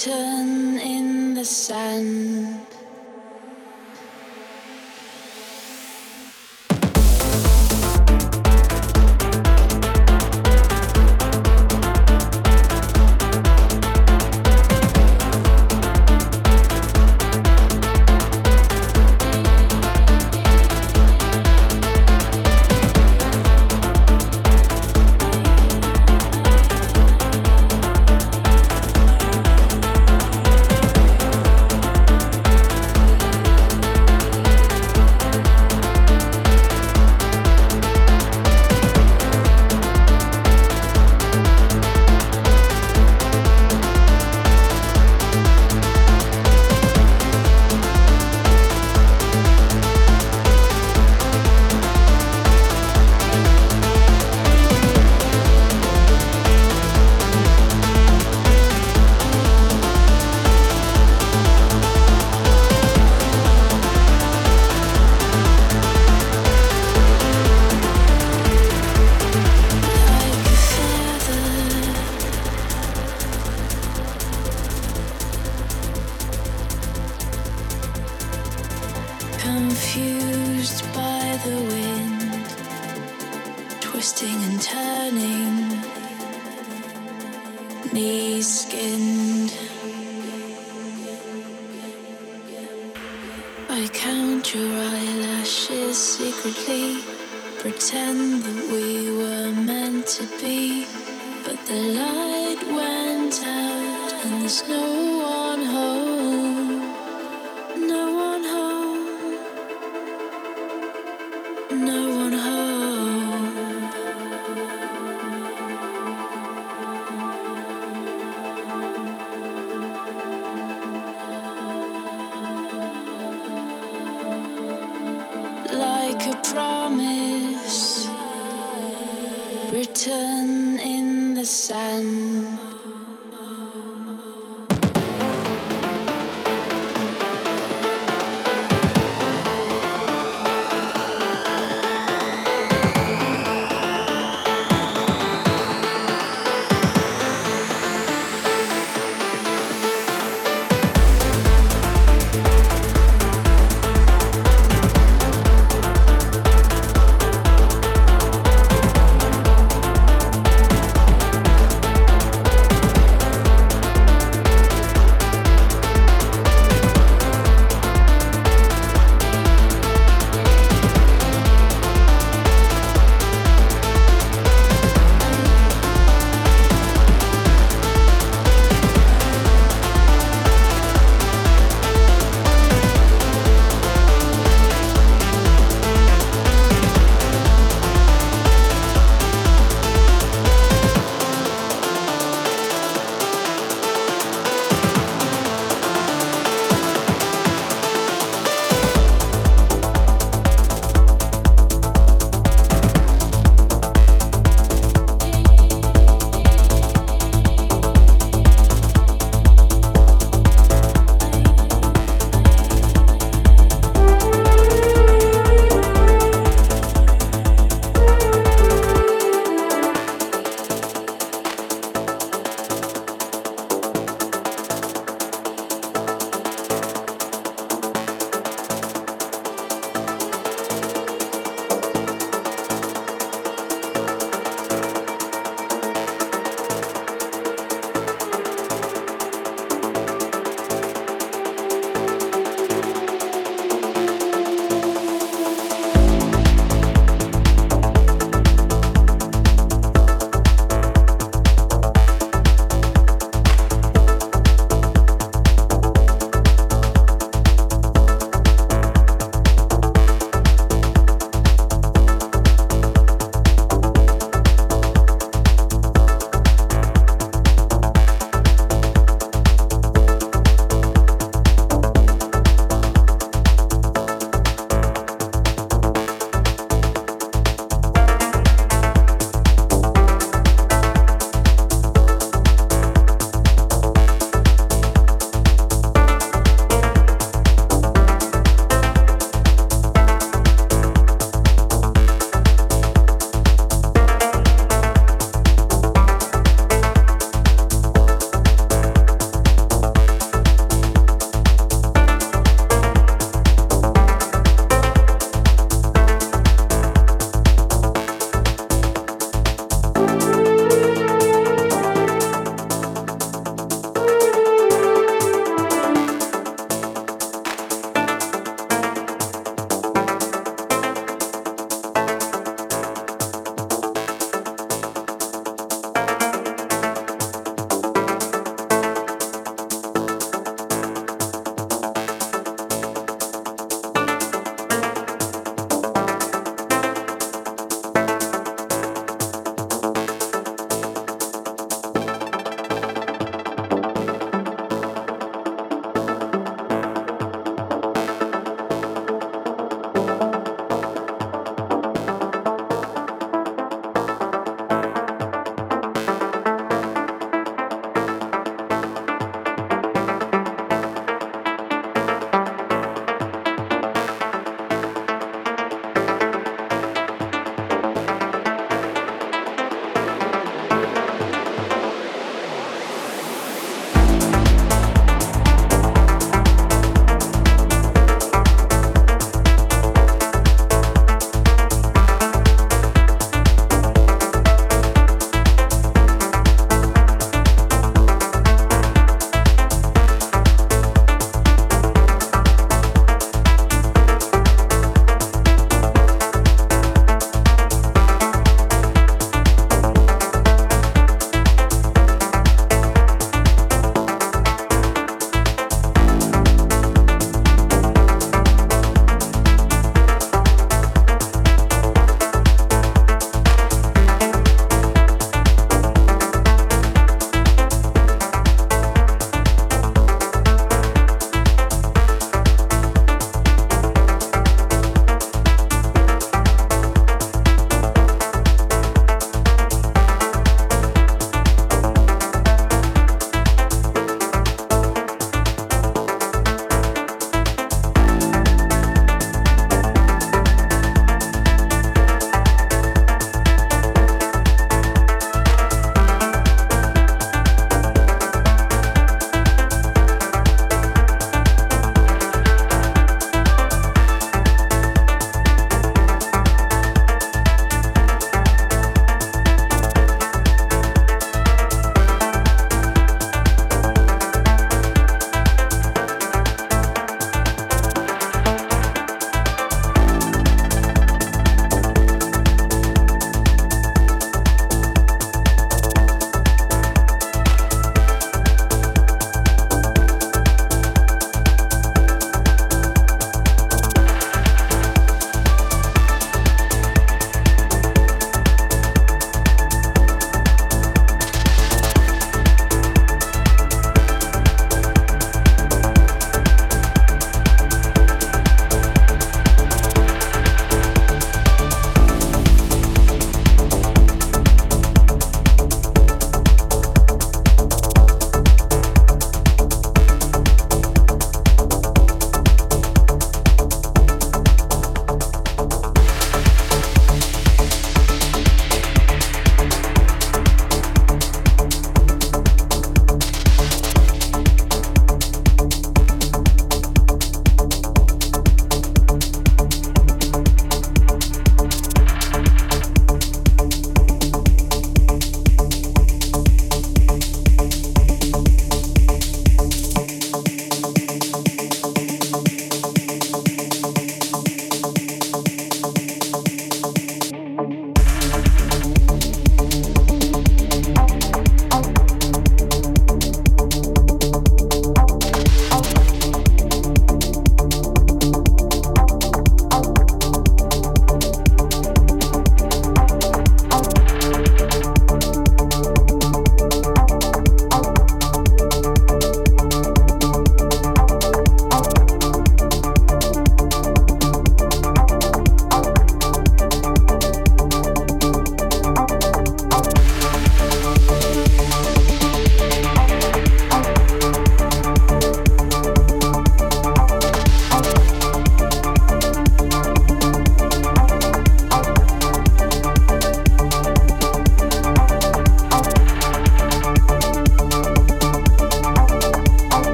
Turn in the sand.